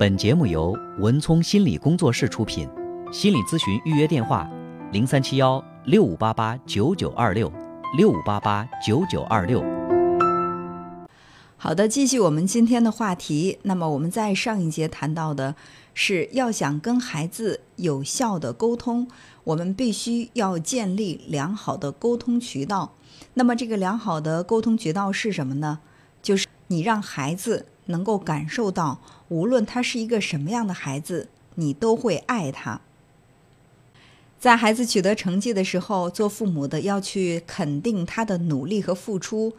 本节目由文聪心理工作室出品，心理咨询预约电话：零三七幺六五八八九九二六六五八八九九二六。好的，继续我们今天的话题。那么我们在上一节谈到的是，要想跟孩子有效的沟通，我们必须要建立良好的沟通渠道。那么这个良好的沟通渠道是什么呢？就是你让孩子能够感受到，无论他是一个什么样的孩子，你都会爱他。在孩子取得成绩的时候，做父母的要去肯定他的努力和付出。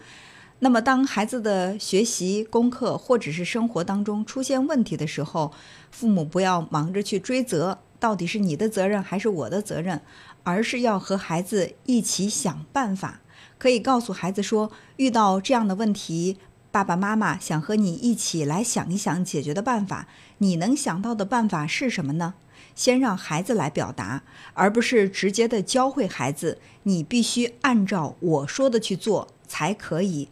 那么，当孩子的学习、功课或者是生活当中出现问题的时候，父母不要忙着去追责，到底是你的责任还是我的责任，而是要和孩子一起想办法。可以告诉孩子说，遇到这样的问题，爸爸妈妈想和你一起来想一想解决的办法。你能想到的办法是什么呢？先让孩子来表达，而不是直接的教会孩子，你必须按照我说的去做才可以。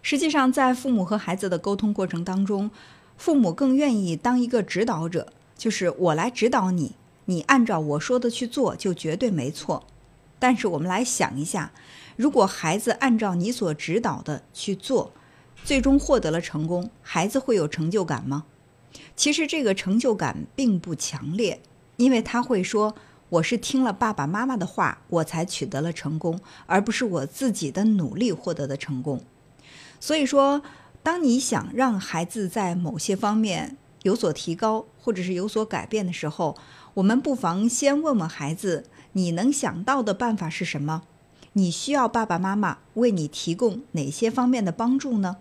实际上，在父母和孩子的沟通过程当中，父母更愿意当一个指导者，就是我来指导你，你按照我说的去做，就绝对没错。但是我们来想一下，如果孩子按照你所指导的去做，最终获得了成功，孩子会有成就感吗？其实这个成就感并不强烈，因为他会说：“我是听了爸爸妈妈的话，我才取得了成功，而不是我自己的努力获得的成功。”所以说，当你想让孩子在某些方面有所提高，或者是有所改变的时候，我们不妨先问问孩子：你能想到的办法是什么？你需要爸爸妈妈为你提供哪些方面的帮助呢？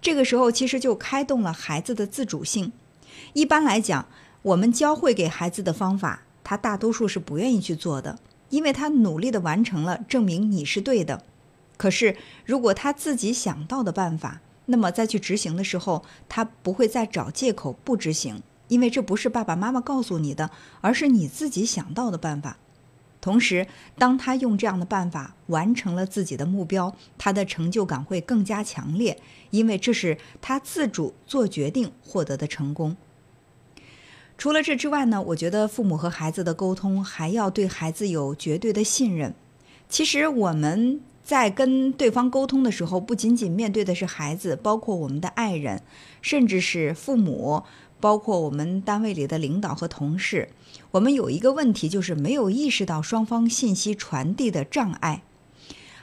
这个时候，其实就开动了孩子的自主性。一般来讲，我们教会给孩子的方法，他大多数是不愿意去做的，因为他努力的完成了，证明你是对的。可是，如果他自己想到的办法，那么再去执行的时候，他不会再找借口不执行，因为这不是爸爸妈妈告诉你的，而是你自己想到的办法。同时，当他用这样的办法完成了自己的目标，他的成就感会更加强烈，因为这是他自主做决定获得的成功。除了这之外呢，我觉得父母和孩子的沟通还要对孩子有绝对的信任。其实我们。在跟对方沟通的时候，不仅仅面对的是孩子，包括我们的爱人，甚至是父母，包括我们单位里的领导和同事。我们有一个问题，就是没有意识到双方信息传递的障碍。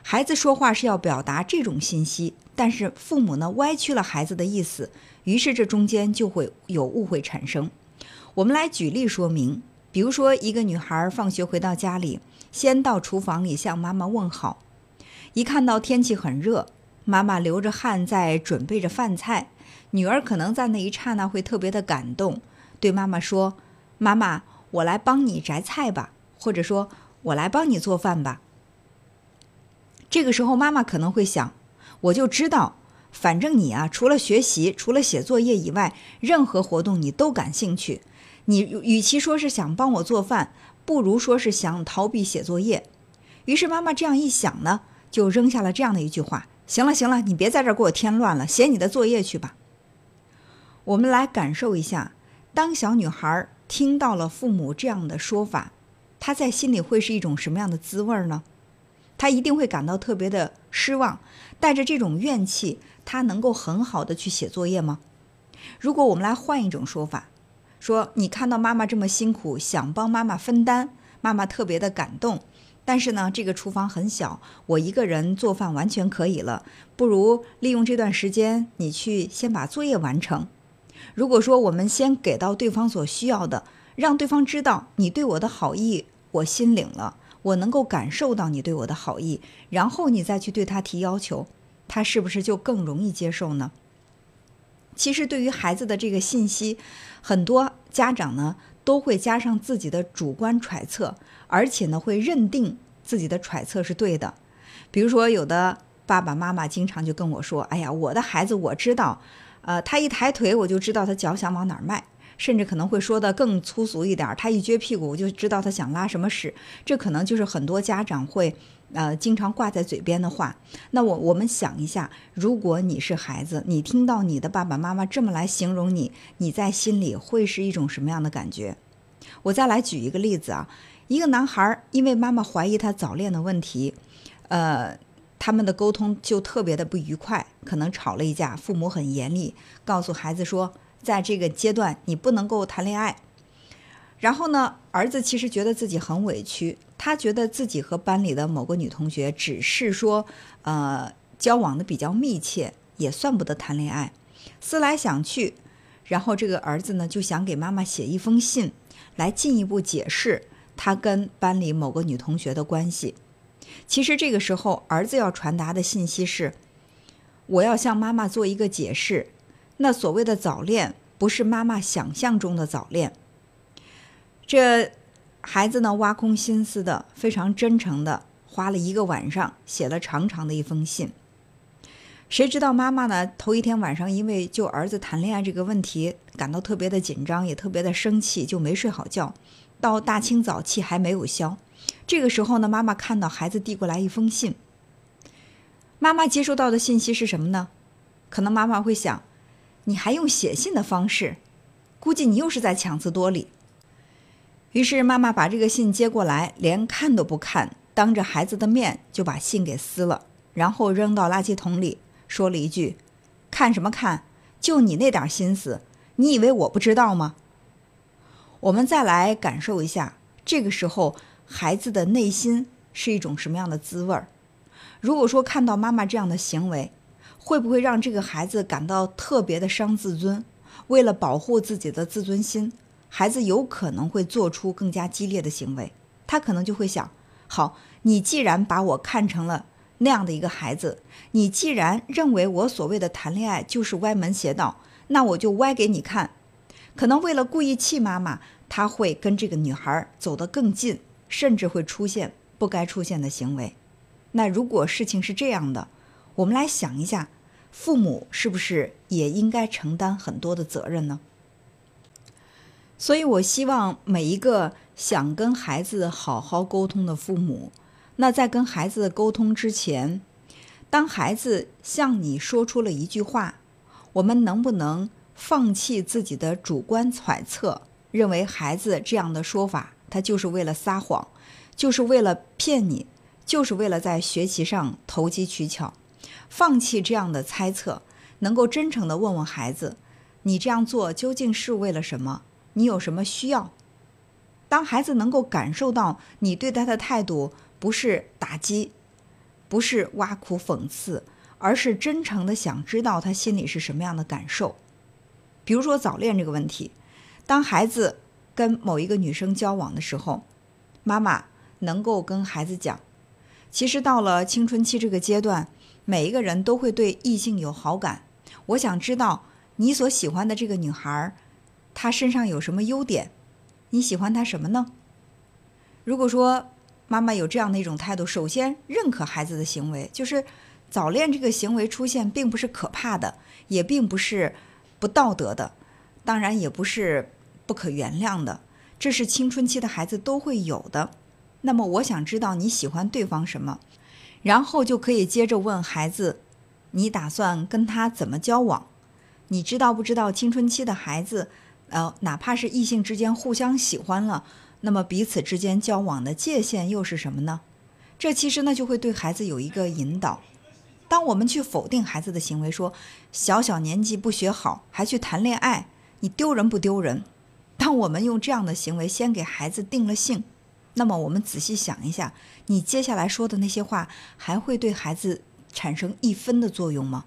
孩子说话是要表达这种信息，但是父母呢歪曲了孩子的意思，于是这中间就会有误会产生。我们来举例说明，比如说一个女孩放学回到家里，先到厨房里向妈妈问好。一看到天气很热，妈妈流着汗在准备着饭菜，女儿可能在那一刹那会特别的感动，对妈妈说：“妈妈，我来帮你摘菜吧，或者说我来帮你做饭吧。”这个时候，妈妈可能会想：“我就知道，反正你啊，除了学习，除了写作业以外，任何活动你都感兴趣。你与其说是想帮我做饭，不如说是想逃避写作业。”于是妈妈这样一想呢。就扔下了这样的一句话：“行了，行了，你别在这儿给我添乱了，写你的作业去吧。”我们来感受一下，当小女孩听到了父母这样的说法，她在心里会是一种什么样的滋味呢？她一定会感到特别的失望，带着这种怨气，她能够很好的去写作业吗？如果我们来换一种说法，说你看到妈妈这么辛苦，想帮妈妈分担，妈妈特别的感动。但是呢，这个厨房很小，我一个人做饭完全可以了。不如利用这段时间，你去先把作业完成。如果说我们先给到对方所需要的，让对方知道你对我的好意，我心领了，我能够感受到你对我的好意，然后你再去对他提要求，他是不是就更容易接受呢？其实对于孩子的这个信息，很多家长呢都会加上自己的主观揣测。而且呢，会认定自己的揣测是对的。比如说，有的爸爸妈妈经常就跟我说：“哎呀，我的孩子我知道，呃，他一抬腿我就知道他脚想往哪儿迈，甚至可能会说的更粗俗一点，他一撅屁股我就知道他想拉什么屎。这可能就是很多家长会呃经常挂在嘴边的话。那我我们想一下，如果你是孩子，你听到你的爸爸妈妈这么来形容你，你在心里会是一种什么样的感觉？我再来举一个例子啊，一个男孩因为妈妈怀疑他早恋的问题，呃。他们的沟通就特别的不愉快，可能吵了一架，父母很严厉，告诉孩子说，在这个阶段你不能够谈恋爱。然后呢，儿子其实觉得自己很委屈，他觉得自己和班里的某个女同学只是说，呃，交往的比较密切，也算不得谈恋爱。思来想去，然后这个儿子呢就想给妈妈写一封信，来进一步解释他跟班里某个女同学的关系。其实这个时候，儿子要传达的信息是：我要向妈妈做一个解释。那所谓的早恋，不是妈妈想象中的早恋。这孩子呢，挖空心思的，非常真诚的，花了一个晚上写了长长的一封信。谁知道妈妈呢？头一天晚上，因为就儿子谈恋爱这个问题，感到特别的紧张，也特别的生气，就没睡好觉。到大清早，气还没有消。这个时候呢，妈妈看到孩子递过来一封信。妈妈接收到的信息是什么呢？可能妈妈会想，你还用写信的方式，估计你又是在强词夺理。于是妈妈把这个信接过来，连看都不看，当着孩子的面就把信给撕了，然后扔到垃圾桶里，说了一句：“看什么看？就你那点心思，你以为我不知道吗？”我们再来感受一下，这个时候。孩子的内心是一种什么样的滋味儿？如果说看到妈妈这样的行为，会不会让这个孩子感到特别的伤自尊？为了保护自己的自尊心，孩子有可能会做出更加激烈的行为。他可能就会想：好，你既然把我看成了那样的一个孩子，你既然认为我所谓的谈恋爱就是歪门邪道，那我就歪给你看。可能为了故意气妈妈，他会跟这个女孩走得更近。甚至会出现不该出现的行为。那如果事情是这样的，我们来想一下，父母是不是也应该承担很多的责任呢？所以，我希望每一个想跟孩子好好沟通的父母，那在跟孩子沟通之前，当孩子向你说出了一句话，我们能不能放弃自己的主观揣测，认为孩子这样的说法？他就是为了撒谎，就是为了骗你，就是为了在学习上投机取巧。放弃这样的猜测，能够真诚地问问孩子：你这样做究竟是为了什么？你有什么需要？当孩子能够感受到你对他的态度不是打击，不是挖苦讽刺，而是真诚的想知道他心里是什么样的感受。比如说早恋这个问题，当孩子。跟某一个女生交往的时候，妈妈能够跟孩子讲，其实到了青春期这个阶段，每一个人都会对异性有好感。我想知道你所喜欢的这个女孩，她身上有什么优点？你喜欢她什么呢？如果说妈妈有这样的一种态度，首先认可孩子的行为，就是早恋这个行为出现，并不是可怕的，也并不是不道德的，当然也不是。不可原谅的，这是青春期的孩子都会有的。那么，我想知道你喜欢对方什么，然后就可以接着问孩子：你打算跟他怎么交往？你知道不知道青春期的孩子，呃，哪怕是异性之间互相喜欢了，那么彼此之间交往的界限又是什么呢？这其实呢，就会对孩子有一个引导。当我们去否定孩子的行为，说小小年纪不学好，还去谈恋爱，你丢人不丢人？当我们用这样的行为先给孩子定了性，那么我们仔细想一下，你接下来说的那些话还会对孩子产生一分的作用吗？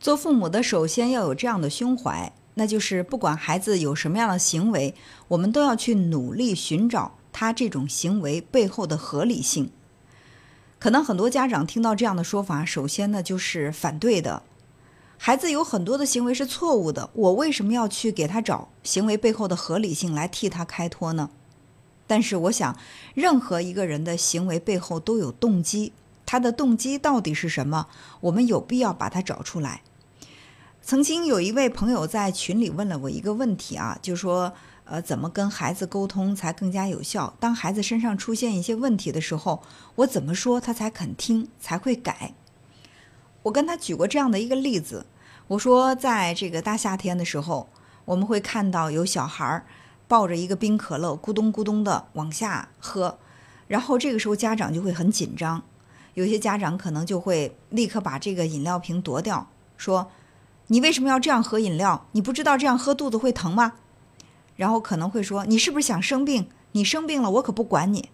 做父母的首先要有这样的胸怀，那就是不管孩子有什么样的行为，我们都要去努力寻找他这种行为背后的合理性。可能很多家长听到这样的说法，首先呢就是反对的。孩子有很多的行为是错误的，我为什么要去给他找行为背后的合理性来替他开脱呢？但是我想，任何一个人的行为背后都有动机，他的动机到底是什么？我们有必要把它找出来。曾经有一位朋友在群里问了我一个问题啊，就说，呃，怎么跟孩子沟通才更加有效？当孩子身上出现一些问题的时候，我怎么说他才肯听，才会改？我跟他举过这样的一个例子，我说，在这个大夏天的时候，我们会看到有小孩儿抱着一个冰可乐，咕咚咕咚的往下喝，然后这个时候家长就会很紧张，有些家长可能就会立刻把这个饮料瓶夺掉，说。你为什么要这样喝饮料？你不知道这样喝肚子会疼吗？然后可能会说：“你是不是想生病？你生病了，我可不管你。”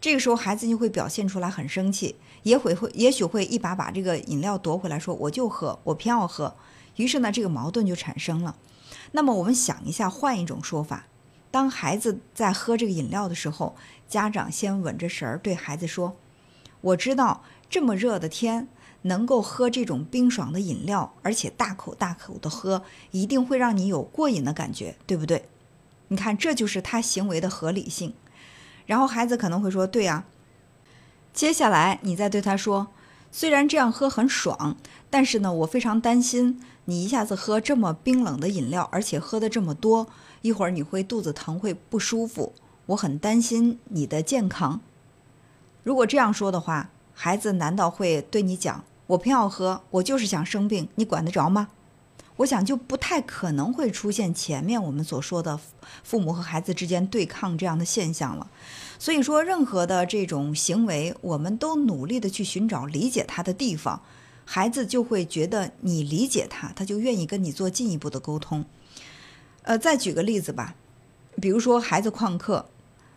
这个时候孩子就会表现出来很生气，也会会也许会一把把这个饮料夺回来，说：“我就喝，我偏要喝。”于是呢，这个矛盾就产生了。那么我们想一下，换一种说法：当孩子在喝这个饮料的时候，家长先稳着神儿对孩子说：“我知道这么热的天。”能够喝这种冰爽的饮料，而且大口大口的喝，一定会让你有过瘾的感觉，对不对？你看，这就是他行为的合理性。然后孩子可能会说：“对呀。”接下来你再对他说：“虽然这样喝很爽，但是呢，我非常担心你一下子喝这么冰冷的饮料，而且喝的这么多，一会儿你会肚子疼，会不舒服。我很担心你的健康。”如果这样说的话，孩子难道会对你讲？我偏要喝，我就是想生病，你管得着吗？我想就不太可能会出现前面我们所说的父母和孩子之间对抗这样的现象了。所以说，任何的这种行为，我们都努力的去寻找理解他的地方，孩子就会觉得你理解他，他就愿意跟你做进一步的沟通。呃，再举个例子吧，比如说孩子旷课，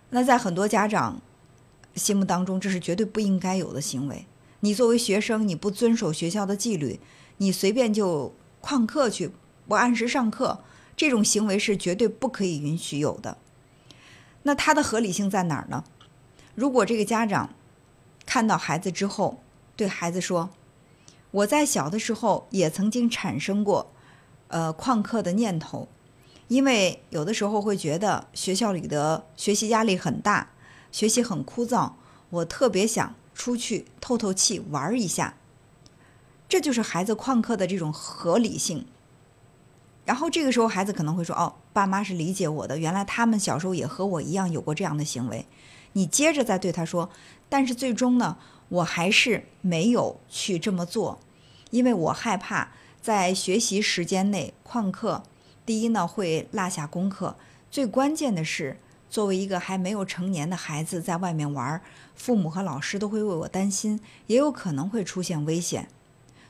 那在很多家长心目当中，这是绝对不应该有的行为。你作为学生，你不遵守学校的纪律，你随便就旷课去，不按时上课，这种行为是绝对不可以允许有的。那它的合理性在哪儿呢？如果这个家长看到孩子之后，对孩子说：“我在小的时候也曾经产生过，呃，旷课的念头，因为有的时候会觉得学校里的学习压力很大，学习很枯燥，我特别想。”出去透透气，玩一下，这就是孩子旷课的这种合理性。然后这个时候，孩子可能会说：“哦，爸妈是理解我的，原来他们小时候也和我一样有过这样的行为。”你接着再对他说：“但是最终呢，我还是没有去这么做，因为我害怕在学习时间内旷课。第一呢，会落下功课；最关键的是。”作为一个还没有成年的孩子，在外面玩，父母和老师都会为我担心，也有可能会出现危险。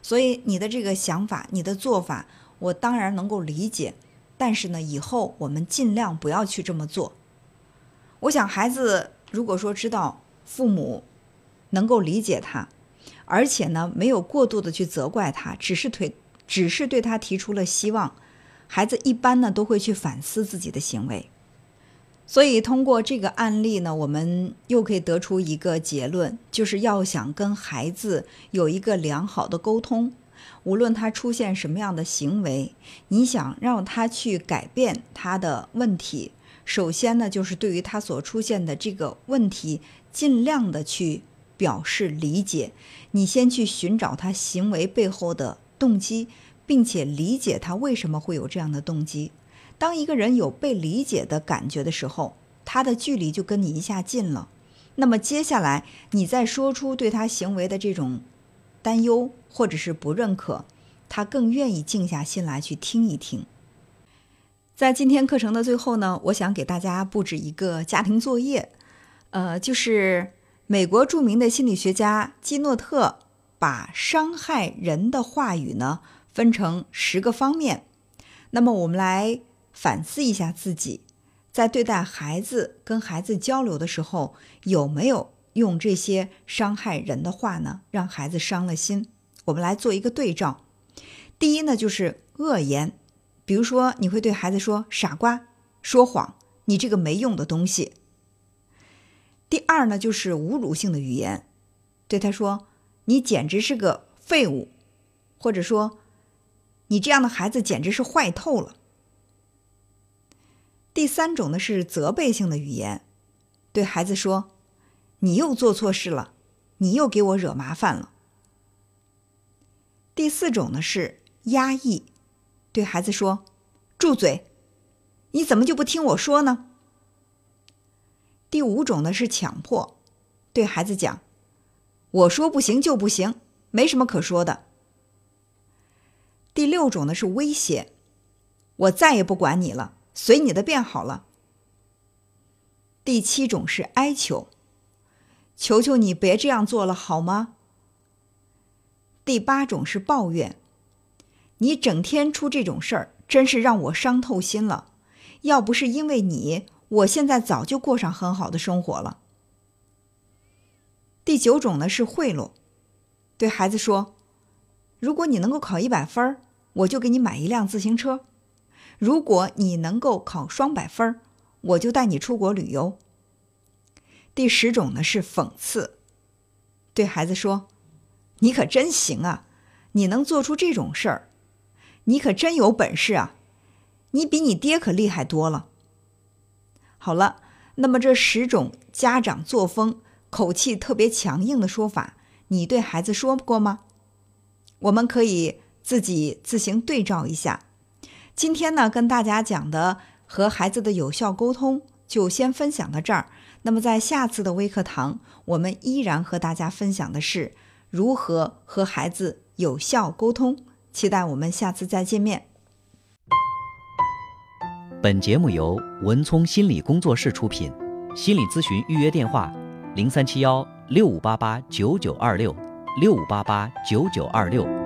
所以你的这个想法，你的做法，我当然能够理解。但是呢，以后我们尽量不要去这么做。我想，孩子如果说知道父母能够理解他，而且呢，没有过度的去责怪他，只是推，只是对他提出了希望，孩子一般呢都会去反思自己的行为。所以，通过这个案例呢，我们又可以得出一个结论，就是要想跟孩子有一个良好的沟通，无论他出现什么样的行为，你想让他去改变他的问题，首先呢，就是对于他所出现的这个问题，尽量的去表示理解。你先去寻找他行为背后的动机，并且理解他为什么会有这样的动机。当一个人有被理解的感觉的时候，他的距离就跟你一下近了。那么接下来，你再说出对他行为的这种担忧或者是不认可，他更愿意静下心来去听一听。在今天课程的最后呢，我想给大家布置一个家庭作业，呃，就是美国著名的心理学家基诺特把伤害人的话语呢分成十个方面，那么我们来。反思一下自己，在对待孩子、跟孩子交流的时候，有没有用这些伤害人的话呢？让孩子伤了心。我们来做一个对照。第一呢，就是恶言，比如说你会对孩子说“傻瓜”“说谎”“你这个没用的东西”。第二呢，就是侮辱性的语言，对他说“你简直是个废物”，或者说“你这样的孩子简直是坏透了”。第三种呢是责备性的语言，对孩子说：“你又做错事了，你又给我惹麻烦了。”第四种呢是压抑，对孩子说：“住嘴！你怎么就不听我说呢？”第五种呢是强迫，对孩子讲：“我说不行就不行，没什么可说的。”第六种呢是威胁，我再也不管你了，随你的便好了。第七种是哀求，求求你别这样做了好吗？第八种是抱怨，你整天出这种事儿，真是让我伤透心了。要不是因为你，我现在早就过上很好的生活了。第九种呢是贿赂，对孩子说。如果你能够考一百分儿我就给你买一辆自行车；如果你能够考双百分儿我就带你出国旅游。第十种呢是讽刺，对孩子说：“你可真行啊，你能做出这种事儿，你可真有本事啊，你比你爹可厉害多了。”好了，那么这十种家长作风口气特别强硬的说法，你对孩子说过吗？我们可以自己自行对照一下。今天呢，跟大家讲的和孩子的有效沟通就先分享到这儿。那么在下次的微课堂，我们依然和大家分享的是如何和孩子有效沟通。期待我们下次再见面。本节目由文聪心理工作室出品，心理咨询预约电话：零三七幺六五八八九九二六。六五八八九九二六。